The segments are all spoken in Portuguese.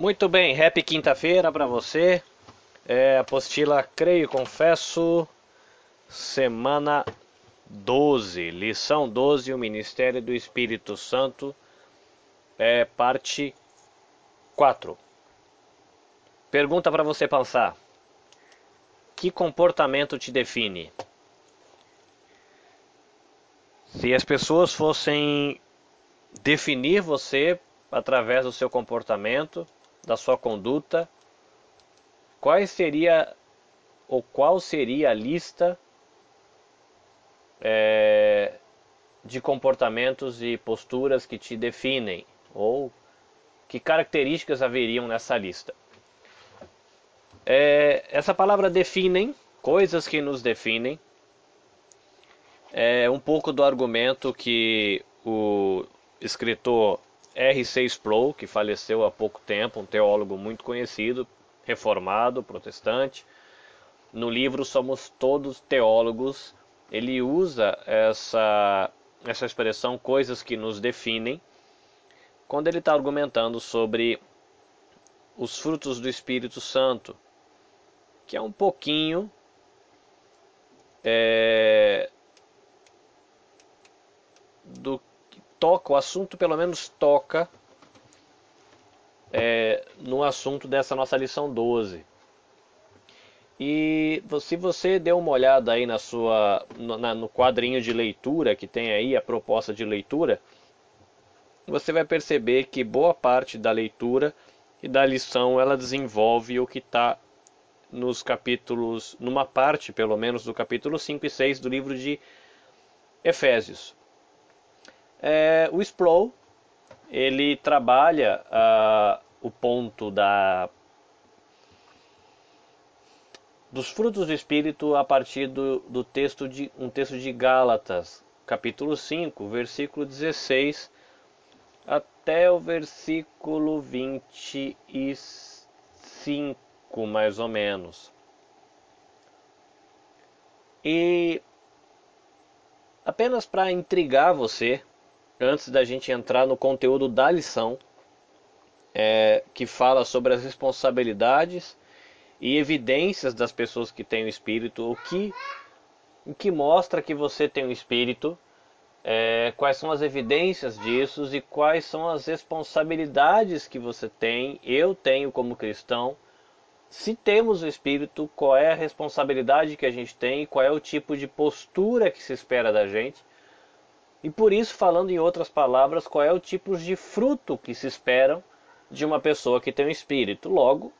Muito bem, happy quinta-feira para você. É apostila Creio e Confesso, semana 12, lição 12, o Ministério do Espírito Santo, é parte 4. Pergunta para você pensar: Que comportamento te define? Se as pessoas fossem definir você através do seu comportamento, da sua conduta, qual seria ou qual seria a lista é, de comportamentos e posturas que te definem ou que características haveriam nessa lista? É, essa palavra definem, coisas que nos definem, é um pouco do argumento que o escritor R.C. Sproul, que faleceu há pouco tempo, um teólogo muito conhecido, reformado, protestante. No livro Somos Todos Teólogos, ele usa essa, essa expressão coisas que nos definem, quando ele está argumentando sobre os frutos do Espírito Santo, que é um pouquinho é, do toca, o assunto pelo menos toca é, no assunto dessa nossa lição 12. E se você deu uma olhada aí na sua, no, na, no quadrinho de leitura que tem aí a proposta de leitura, você vai perceber que boa parte da leitura e da lição ela desenvolve o que está nos capítulos, numa parte pelo menos do capítulo 5 e 6 do livro de Efésios. É, o Sproul ele trabalha uh, o ponto da dos frutos do Espírito a partir do, do texto de um texto de Gálatas, capítulo 5, versículo 16 até o versículo 25, mais ou menos. E apenas para intrigar você, antes da gente entrar no conteúdo da lição, é, que fala sobre as responsabilidades e evidências das pessoas que têm o espírito, o que, o que mostra que você tem o espírito, é, quais são as evidências disso e quais são as responsabilidades que você tem, eu tenho como cristão. Se temos o espírito, qual é a responsabilidade que a gente tem, qual é o tipo de postura que se espera da gente e por isso, falando em outras palavras, qual é o tipo de fruto que se esperam de uma pessoa que tem um espírito? Logo,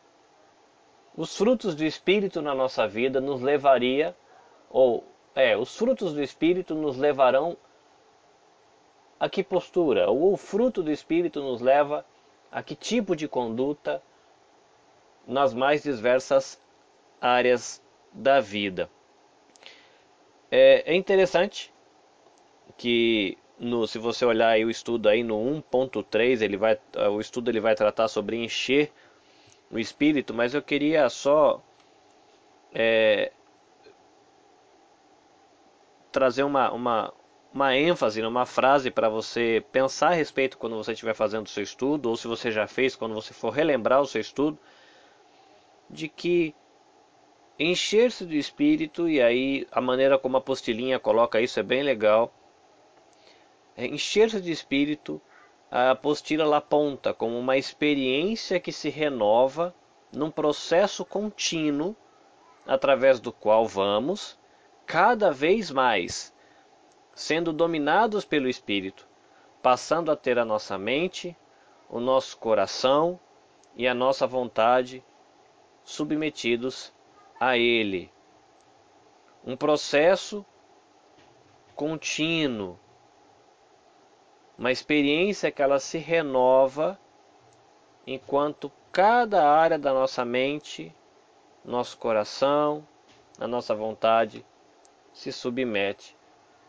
os frutos do espírito na nossa vida nos levaria ou é, os frutos do espírito nos levarão a que postura? Ou o fruto do espírito nos leva a que tipo de conduta nas mais diversas áreas da vida? É, é interessante que no, se você olhar aí o estudo aí no 1.3, ele vai o estudo ele vai tratar sobre encher o espírito, mas eu queria só é, trazer uma, uma, uma ênfase, uma frase para você pensar a respeito quando você estiver fazendo o seu estudo, ou se você já fez, quando você for relembrar o seu estudo, de que encher-se do espírito, e aí a maneira como a postilinha coloca isso é bem legal encher-se de espírito, a apostila lá aponta como uma experiência que se renova num processo contínuo através do qual vamos cada vez mais sendo dominados pelo espírito, passando a ter a nossa mente, o nosso coração e a nossa vontade submetidos a ele. Um processo contínuo uma experiência que ela se renova enquanto cada área da nossa mente, nosso coração, a nossa vontade se submete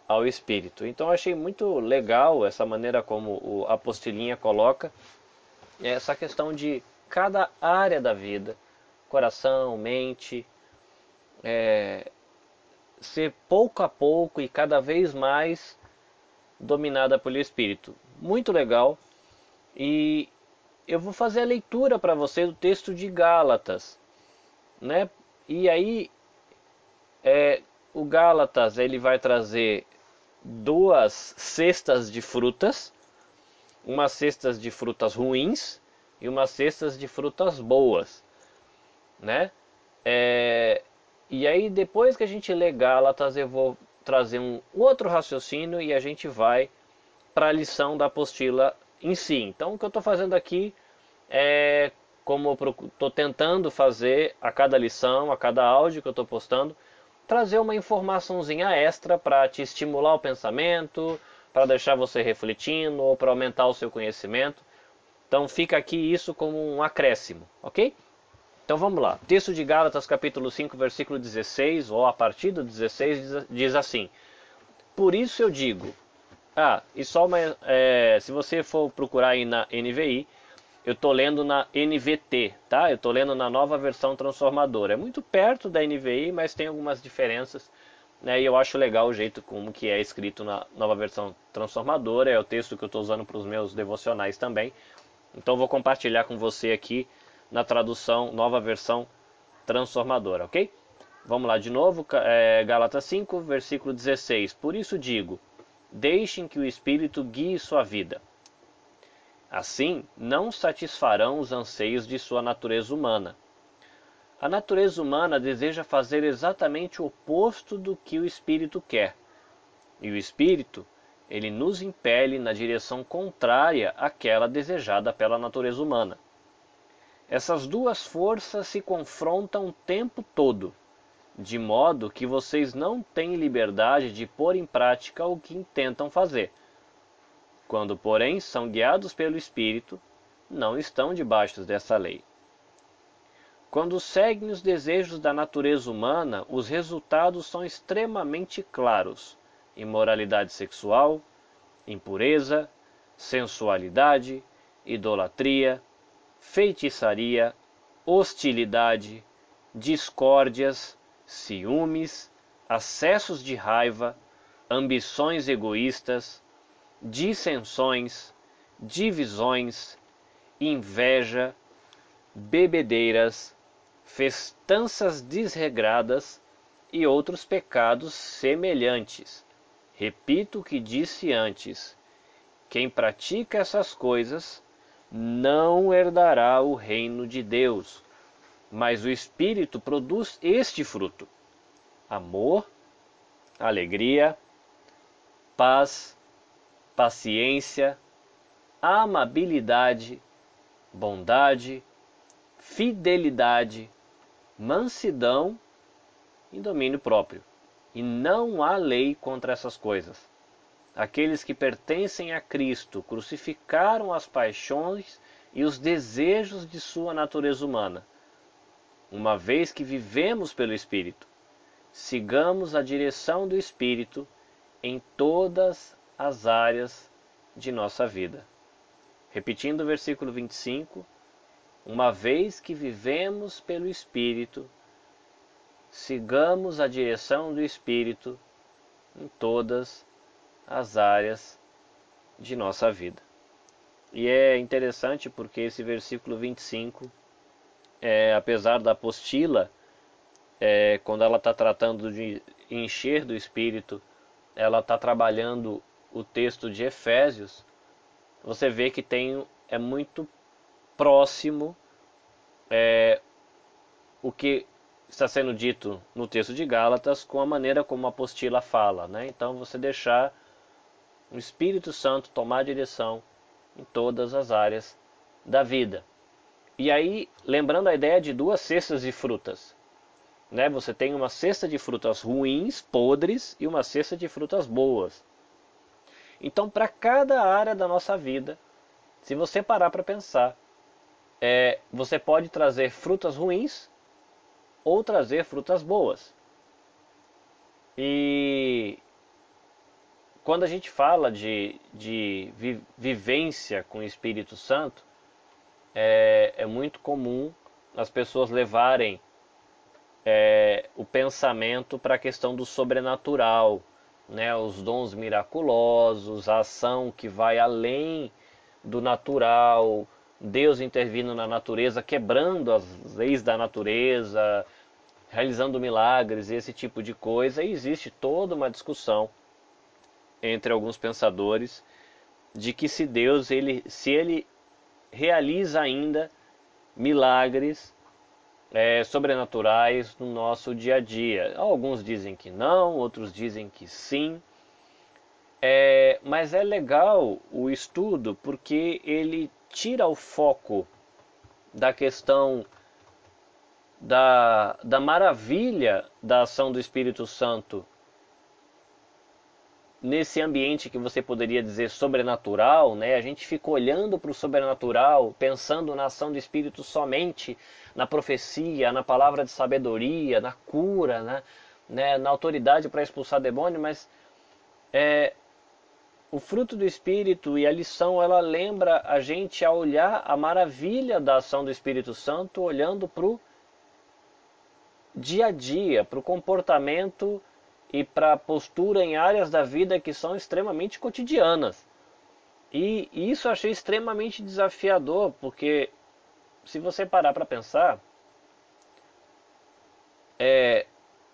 ao Espírito. Então achei muito legal essa maneira como a apostilinha coloca essa questão de cada área da vida, coração, mente, é, ser pouco a pouco e cada vez mais dominada pelo espírito. Muito legal. E eu vou fazer a leitura para você do texto de Gálatas, né? E aí é, o Gálatas ele vai trazer duas cestas de frutas, umas cestas de frutas ruins e umas cestas de frutas boas, né? É, e aí depois que a gente lê Gálatas eu vou trazer um outro raciocínio e a gente vai para a lição da apostila em si. Então o que eu estou fazendo aqui é como estou tentando fazer a cada lição, a cada áudio que eu estou postando, trazer uma informaçãozinha extra para te estimular o pensamento, para deixar você refletindo ou para aumentar o seu conhecimento. Então fica aqui isso como um acréscimo, ok? Então vamos lá. Texto de Gálatas, capítulo 5, versículo 16, ou a partir do 16, diz assim: Por isso eu digo. Ah, e só uma. É, se você for procurar aí na NVI, eu estou lendo na NVT, tá? Eu estou lendo na nova versão transformadora. É muito perto da NVI, mas tem algumas diferenças. Né? E eu acho legal o jeito como que é escrito na nova versão transformadora. É o texto que eu estou usando para os meus devocionais também. Então vou compartilhar com você aqui na tradução nova versão transformadora, ok? Vamos lá de novo, é, Gálatas 5, versículo 16. Por isso digo: deixem que o Espírito guie sua vida Assim, não satisfarão os anseios de sua natureza humana. A natureza humana deseja fazer exatamente o oposto do que o espírito quer. E o espírito, ele nos impele na direção contrária àquela desejada pela natureza humana. Essas duas forças se confrontam o tempo todo, de modo que vocês não têm liberdade de pôr em prática o que intentam fazer. Quando, porém, são guiados pelo Espírito, não estão debaixo dessa lei. Quando seguem os desejos da natureza humana, os resultados são extremamente claros: imoralidade sexual, impureza, sensualidade, idolatria, feitiçaria, hostilidade, discórdias, ciúmes, acessos de raiva, ambições egoístas, dissensões, divisões, inveja, bebedeiras, festanças desregradas e outros pecados semelhantes. Repito o que disse antes: quem pratica essas coisas não herdará o reino de Deus. Mas o Espírito produz este fruto: amor, alegria, paz, paciência, amabilidade, bondade, fidelidade, mansidão e domínio próprio. E não há lei contra essas coisas. Aqueles que pertencem a Cristo crucificaram as paixões e os desejos de sua natureza humana. Uma vez que vivemos pelo Espírito, sigamos a direção do Espírito em todas as áreas de nossa vida. Repetindo o versículo 25: Uma vez que vivemos pelo Espírito, sigamos a direção do Espírito em todas as áreas de nossa vida. E é interessante porque esse versículo 25, é, apesar da apostila, é, quando ela está tratando de encher do Espírito, ela está trabalhando o texto de Efésios, você vê que tem é muito próximo é, o que está sendo dito no texto de Gálatas com a maneira como a apostila fala, né? Então você deixar o Espírito Santo tomar direção em todas as áreas da vida. E aí, lembrando a ideia de duas cestas de frutas, né? Você tem uma cesta de frutas ruins, podres, e uma cesta de frutas boas. Então, para cada área da nossa vida, se você parar para pensar, é, você pode trazer frutas ruins ou trazer frutas boas. E quando a gente fala de, de vi, vivência com o Espírito Santo, é, é muito comum as pessoas levarem é, o pensamento para a questão do sobrenatural, né, os dons miraculosos, a ação que vai além do natural, Deus intervindo na natureza, quebrando as leis da natureza, realizando milagres, esse tipo de coisa. E existe toda uma discussão entre alguns pensadores de que se Deus ele se ele realiza ainda milagres é, sobrenaturais no nosso dia a dia. Alguns dizem que não, outros dizem que sim. É, mas é legal o estudo porque ele tira o foco da questão da, da maravilha da ação do Espírito Santo nesse ambiente que você poderia dizer sobrenatural, né? A gente fica olhando para o sobrenatural, pensando na ação do Espírito somente na profecia, na palavra de sabedoria, na cura, né? né? na autoridade para expulsar demônio, mas é, o fruto do Espírito e a lição, ela lembra a gente a olhar a maravilha da ação do Espírito Santo, olhando para o dia a dia, para o comportamento e para postura em áreas da vida que são extremamente cotidianas. E isso eu achei extremamente desafiador, porque se você parar para pensar, é,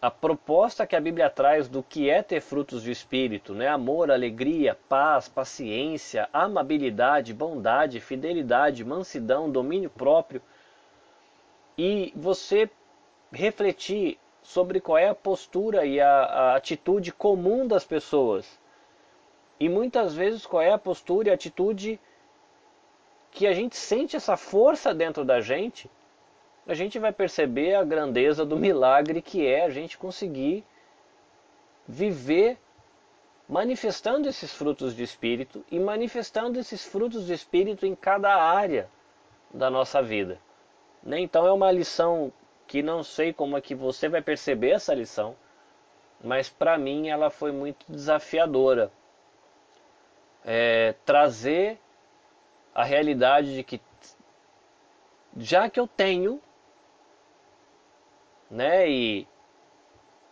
a proposta que a Bíblia traz do que é ter frutos do Espírito, né? amor, alegria, paz, paciência, amabilidade, bondade, fidelidade, mansidão, domínio próprio, e você refletir sobre qual é a postura e a, a atitude comum das pessoas, e muitas vezes qual é a postura e a atitude que a gente sente essa força dentro da gente a gente vai perceber a grandeza do milagre que é a gente conseguir viver manifestando esses frutos de espírito e manifestando esses frutos de espírito em cada área da nossa vida. Né? Então é uma lição que não sei como é que você vai perceber essa lição, mas para mim ela foi muito desafiadora. É, trazer a realidade de que já que eu tenho né? E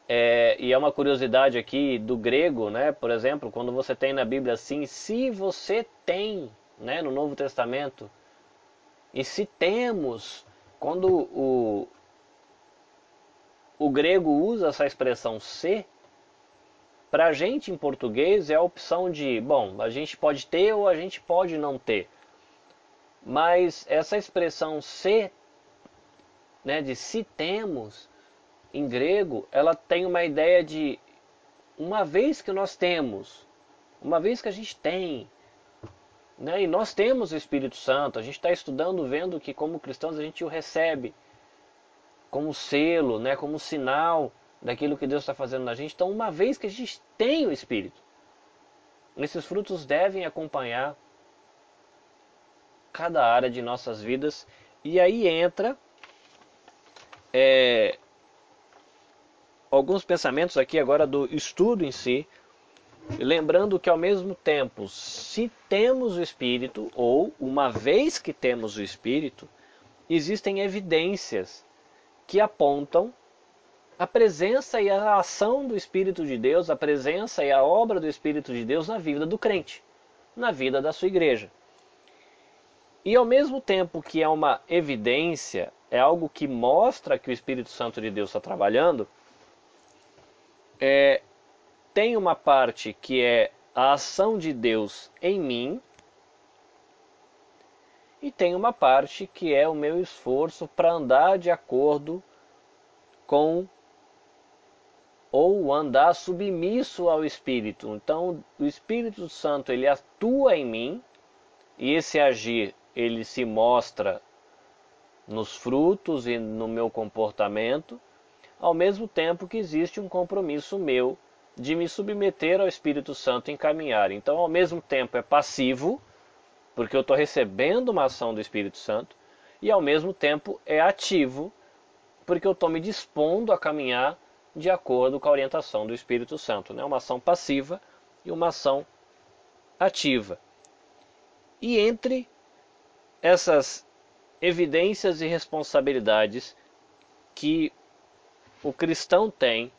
é, e é uma curiosidade aqui do grego, né? Por exemplo, quando você tem na Bíblia assim, se você tem, né? No Novo Testamento, e se temos, quando o o grego usa essa expressão se, para a gente em português é a opção de, bom, a gente pode ter ou a gente pode não ter. Mas essa expressão se né, de se temos, em grego, ela tem uma ideia de uma vez que nós temos, uma vez que a gente tem, né, e nós temos o Espírito Santo, a gente está estudando, vendo que como cristãos a gente o recebe como selo, né, como sinal daquilo que Deus está fazendo na gente. Então, uma vez que a gente tem o Espírito, esses frutos devem acompanhar cada área de nossas vidas. E aí entra é, alguns pensamentos aqui agora do estudo em si, lembrando que ao mesmo tempo, se temos o Espírito, ou uma vez que temos o Espírito, existem evidências que apontam a presença e a ação do Espírito de Deus, a presença e a obra do Espírito de Deus na vida do crente, na vida da sua igreja. E ao mesmo tempo que é uma evidência, é algo que mostra que o Espírito Santo de Deus está trabalhando, é, tem uma parte que é a ação de Deus em mim, e tem uma parte que é o meu esforço para andar de acordo com ou andar submisso ao Espírito. Então, o Espírito Santo ele atua em mim e esse agir ele se mostra nos frutos e no meu comportamento, ao mesmo tempo que existe um compromisso meu de me submeter ao Espírito Santo em caminhar. Então, ao mesmo tempo é passivo, porque eu estou recebendo uma ação do Espírito Santo, e ao mesmo tempo é ativo, porque eu estou me dispondo a caminhar de acordo com a orientação do Espírito Santo. Né? Uma ação passiva e uma ação ativa. E entre essas evidências e responsabilidades que o cristão tem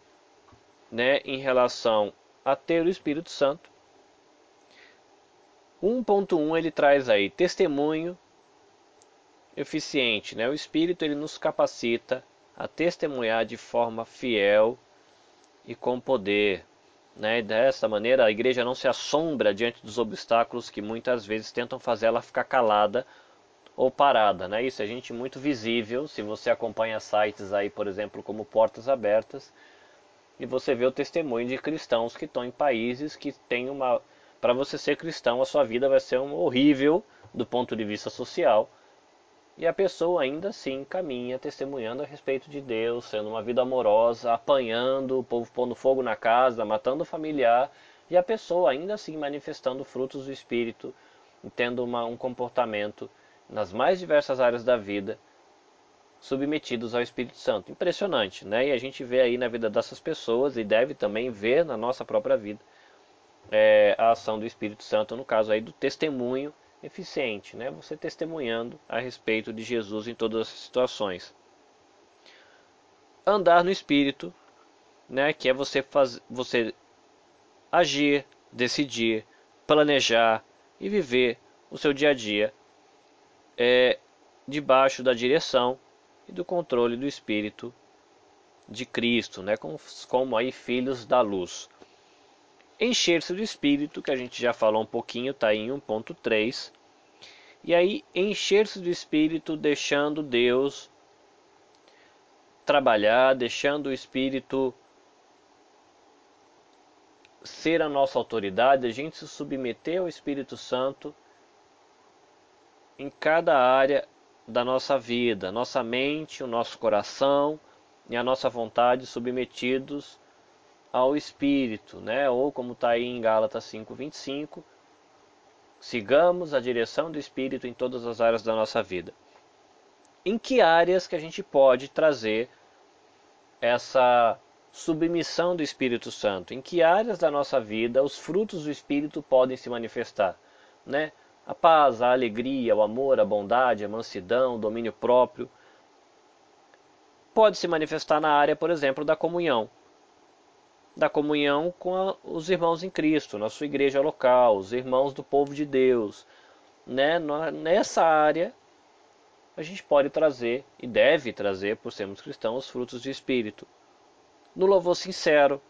né, em relação a ter o Espírito Santo. 1.1 ele traz aí testemunho, eficiente, né? O Espírito ele nos capacita a testemunhar de forma fiel e com poder, né? Dessa maneira a igreja não se assombra diante dos obstáculos que muitas vezes tentam fazer ela ficar calada ou parada, né? Isso é gente muito visível. Se você acompanha sites aí, por exemplo, como Portas Abertas, e você vê o testemunho de cristãos que estão em países que tem uma para você ser cristão, a sua vida vai ser um horrível do ponto de vista social. E a pessoa ainda assim caminha testemunhando a respeito de Deus, sendo uma vida amorosa, apanhando, o povo pondo fogo na casa, matando o familiar, e a pessoa ainda assim manifestando frutos do Espírito, tendo uma, um comportamento nas mais diversas áreas da vida, submetidos ao Espírito Santo. Impressionante, né? E a gente vê aí na vida dessas pessoas e deve também ver na nossa própria vida é, a ação do Espírito Santo, no caso aí do testemunho eficiente, né? Você testemunhando a respeito de Jesus em todas as situações. Andar no Espírito, né? Que é você fazer, você agir, decidir, planejar e viver o seu dia a dia é, debaixo da direção e do controle do Espírito de Cristo, né? como, como aí filhos da luz. Encher-se do Espírito, que a gente já falou um pouquinho, está em 1.3. E aí, encher-se do Espírito, deixando Deus trabalhar, deixando o Espírito ser a nossa autoridade, a gente se submeter ao Espírito Santo em cada área da nossa vida, nossa mente, o nosso coração e a nossa vontade submetidos ao Espírito, né? Ou como está aí em Gálatas 5:25, sigamos a direção do Espírito em todas as áreas da nossa vida. Em que áreas que a gente pode trazer essa submissão do Espírito Santo? Em que áreas da nossa vida os frutos do Espírito podem se manifestar, né? A paz, a alegria, o amor, a bondade, a mansidão, o domínio próprio. Pode se manifestar na área, por exemplo, da comunhão. Da comunhão com a, os irmãos em Cristo, na sua igreja local, os irmãos do povo de Deus. Né? Nessa área, a gente pode trazer e deve trazer, por sermos cristãos, os frutos do Espírito. No louvor sincero,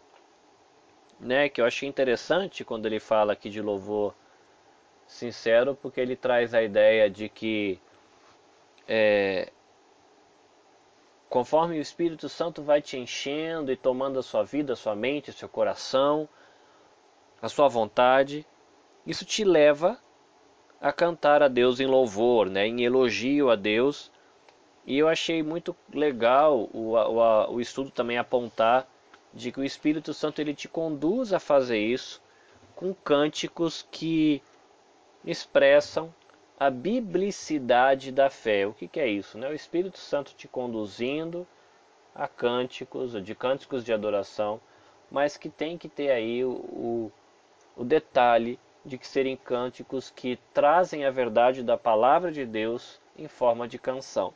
né, que eu achei interessante quando ele fala aqui de louvor sincero porque ele traz a ideia de que é, conforme o Espírito Santo vai te enchendo e tomando a sua vida, a sua mente, o seu coração, a sua vontade, isso te leva a cantar a Deus em louvor, né, em elogio a Deus. E eu achei muito legal o, o, o estudo também apontar de que o Espírito Santo ele te conduz a fazer isso com cânticos que expressam a biblicidade da fé. O que, que é isso? Né? O Espírito Santo te conduzindo a cânticos, de cânticos de adoração, mas que tem que ter aí o, o, o detalhe de que serem cânticos que trazem a verdade da palavra de Deus em forma de canção.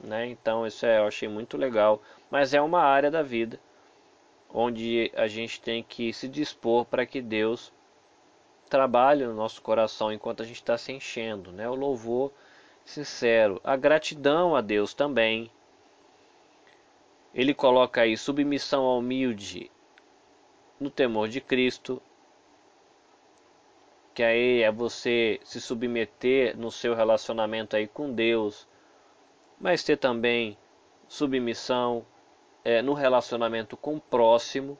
Né? Então isso é, eu achei muito legal, mas é uma área da vida onde a gente tem que se dispor para que Deus trabalhe no nosso coração enquanto a gente está se enchendo, né? O louvor sincero, a gratidão a Deus também. Ele coloca aí submissão ao humilde no temor de Cristo, que aí é você se submeter no seu relacionamento aí com Deus, mas ter também submissão é, no relacionamento com o próximo.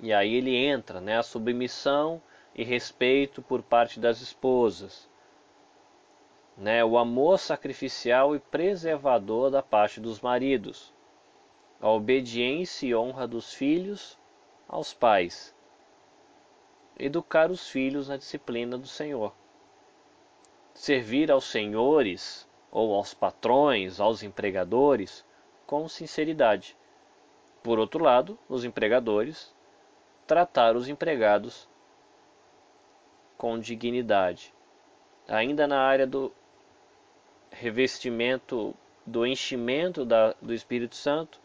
E aí ele entra, né? A submissão e respeito por parte das esposas. Né, o amor sacrificial e preservador da parte dos maridos, a obediência e honra dos filhos aos pais, educar os filhos na disciplina do Senhor, servir aos senhores ou aos patrões, aos empregadores, com sinceridade. Por outro lado, os empregadores tratar os empregados com dignidade. Ainda na área do revestimento, do enchimento da, do Espírito Santo,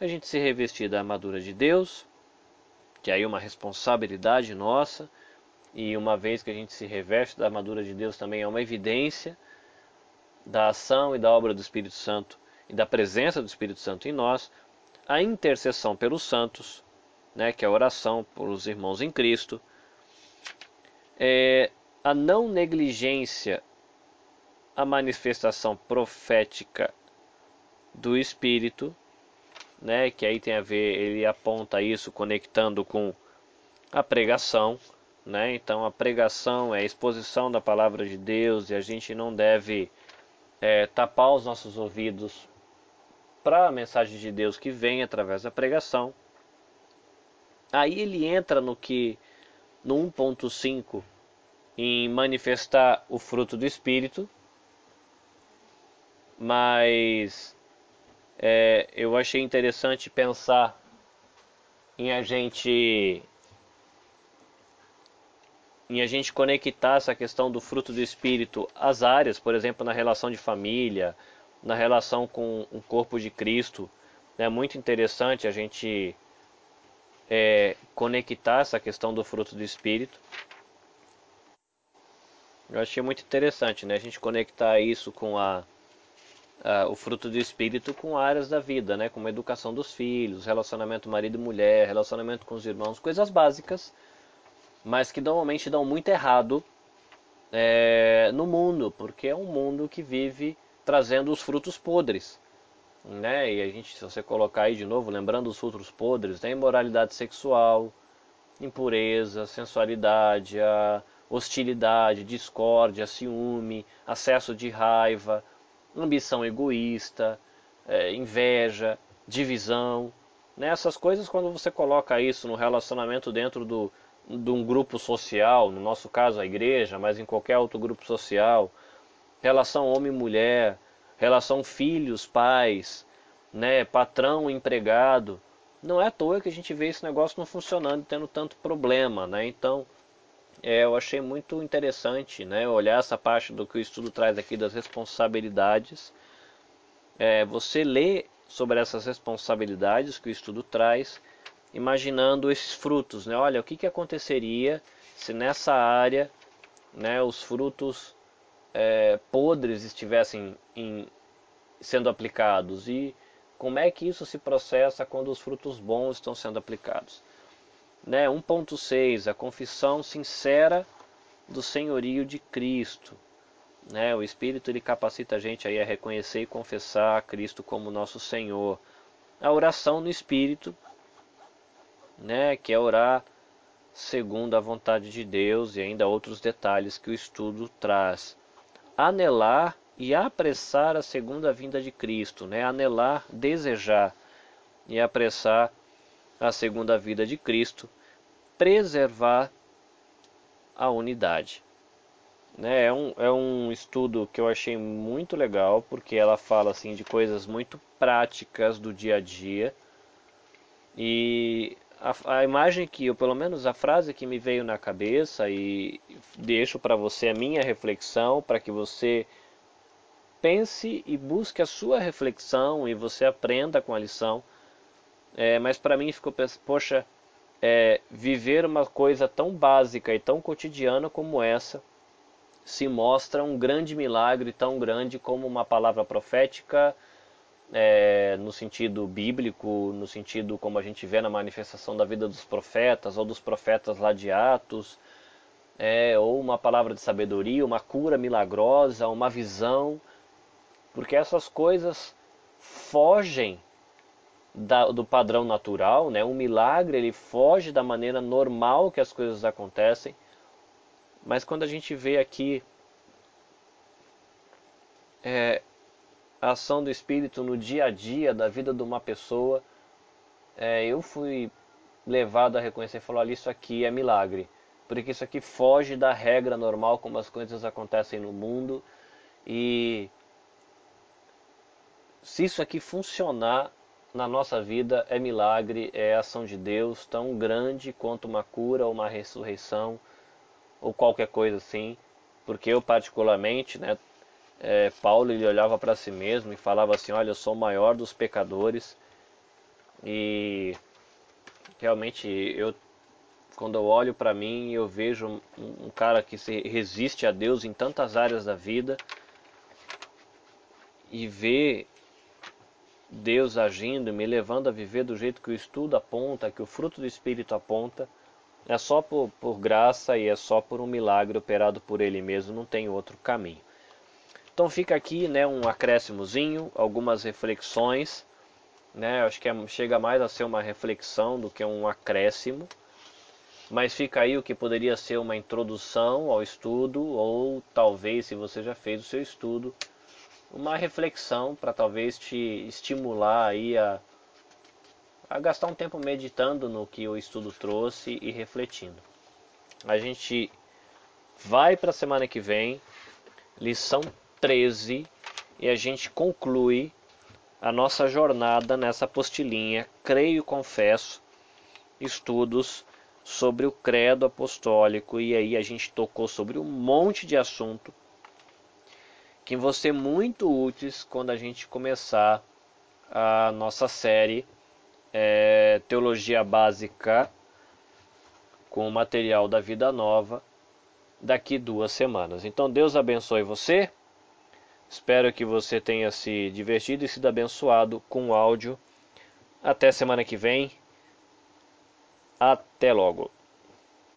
a gente se revestir da armadura de Deus, que aí é uma responsabilidade nossa, e uma vez que a gente se reveste da armadura de Deus também é uma evidência da ação e da obra do Espírito Santo e da presença do Espírito Santo em nós, a intercessão pelos santos, né, que é a oração pelos irmãos em Cristo, é, a não negligência a manifestação profética do Espírito, né, que aí tem a ver, ele aponta isso conectando com a pregação, né? Então a pregação é a exposição da palavra de Deus e a gente não deve é, tapar os nossos ouvidos para a mensagem de Deus que vem através da pregação. Aí ele entra no que no 1.5 em manifestar o fruto do Espírito, mas é, eu achei interessante pensar em a gente em a gente conectar essa questão do fruto do espírito às áreas, por exemplo, na relação de família, na relação com o corpo de Cristo. É muito interessante a gente é, conectar essa questão do fruto do espírito. Eu achei muito interessante, né? A gente conectar isso com a, a, o fruto do espírito com áreas da vida, né? Como a educação dos filhos, relacionamento marido e mulher, relacionamento com os irmãos, coisas básicas mas que normalmente dão muito errado é, no mundo, porque é um mundo que vive trazendo os frutos podres. Né? E a gente, se você colocar aí de novo, lembrando os frutos podres, né? imoralidade sexual, impureza, sensualidade, hostilidade, discórdia, ciúme, acesso de raiva, ambição egoísta, é, inveja, divisão. Né? Essas coisas, quando você coloca isso no relacionamento dentro do, de um grupo social, no nosso caso a igreja, mas em qualquer outro grupo social, relação homem-mulher, relação filhos-pais, né, patrão-empregado, não é à toa que a gente vê esse negócio não funcionando, tendo tanto problema, né? Então, é, eu achei muito interessante, né, olhar essa parte do que o estudo traz aqui das responsabilidades. É, você lê sobre essas responsabilidades que o estudo traz imaginando esses frutos, né? Olha, o que, que aconteceria se nessa área, né, os frutos é, podres estivessem em, sendo aplicados e como é que isso se processa quando os frutos bons estão sendo aplicados. Né? 1.6 A confissão sincera do senhorio de Cristo. Né? O Espírito ele capacita a gente aí a reconhecer e confessar Cristo como nosso Senhor. A oração no Espírito né, que é orar segundo a vontade de Deus e ainda outros detalhes que o estudo traz. Anelar e apressar a segunda vinda de Cristo, né? Anelar, desejar e apressar a segunda vinda de Cristo, preservar a unidade. Né? É, um, é um estudo que eu achei muito legal, porque ela fala assim de coisas muito práticas do dia a dia e a, a imagem que, ou pelo menos a frase que me veio na cabeça e deixo para você a minha reflexão, para que você pense e busque a sua reflexão e você aprenda com a lição. É, mas para mim ficou, poxa, é, viver uma coisa tão básica e tão cotidiana como essa se mostra um grande milagre, tão grande como uma palavra profética, é, no sentido bíblico, no sentido como a gente vê na manifestação da vida dos profetas, ou dos profetas lá de Atos, é, ou uma palavra de sabedoria, uma cura milagrosa, uma visão, porque essas coisas fogem da, do padrão natural, né? Um milagre ele foge da maneira normal que as coisas acontecem, mas quando a gente vê aqui é, a ação do Espírito no dia a dia da vida de uma pessoa, é, eu fui levado a reconhecer e falar: olha, isso aqui é milagre, porque isso aqui foge da regra normal como as coisas acontecem no mundo e se isso aqui funcionar na nossa vida é milagre, é ação de Deus tão grande quanto uma cura ou uma ressurreição ou qualquer coisa assim, porque eu particularmente, né, é, Paulo ele olhava para si mesmo e falava assim: Olha, eu sou o maior dos pecadores. E realmente eu, quando eu olho para mim, eu vejo um, um, cara que se resiste a Deus em tantas áreas da vida. e ver Deus agindo, me levando a viver do jeito que o estudo aponta, que o fruto do Espírito aponta, é só por, por graça e é só por um milagre operado por Ele mesmo, não tem outro caminho. Então fica aqui né, um acréscimozinho, algumas reflexões. Né, acho que é, chega mais a ser uma reflexão do que um acréscimo. Mas fica aí o que poderia ser uma introdução ao estudo, ou talvez, se você já fez o seu estudo, uma reflexão para talvez te estimular aí a, a gastar um tempo meditando no que o estudo trouxe e refletindo. A gente vai para a semana que vem, lição 13 e a gente conclui a nossa jornada nessa apostilinha Creio Confesso, estudos sobre o credo apostólico e aí a gente tocou sobre um monte de assunto que vão ser muito úteis quando a gente começar a nossa série é, Teologia Básica com o material da Vida Nova daqui duas semanas. Então Deus abençoe você. Espero que você tenha se divertido e sido abençoado com o áudio. Até semana que vem. Até logo.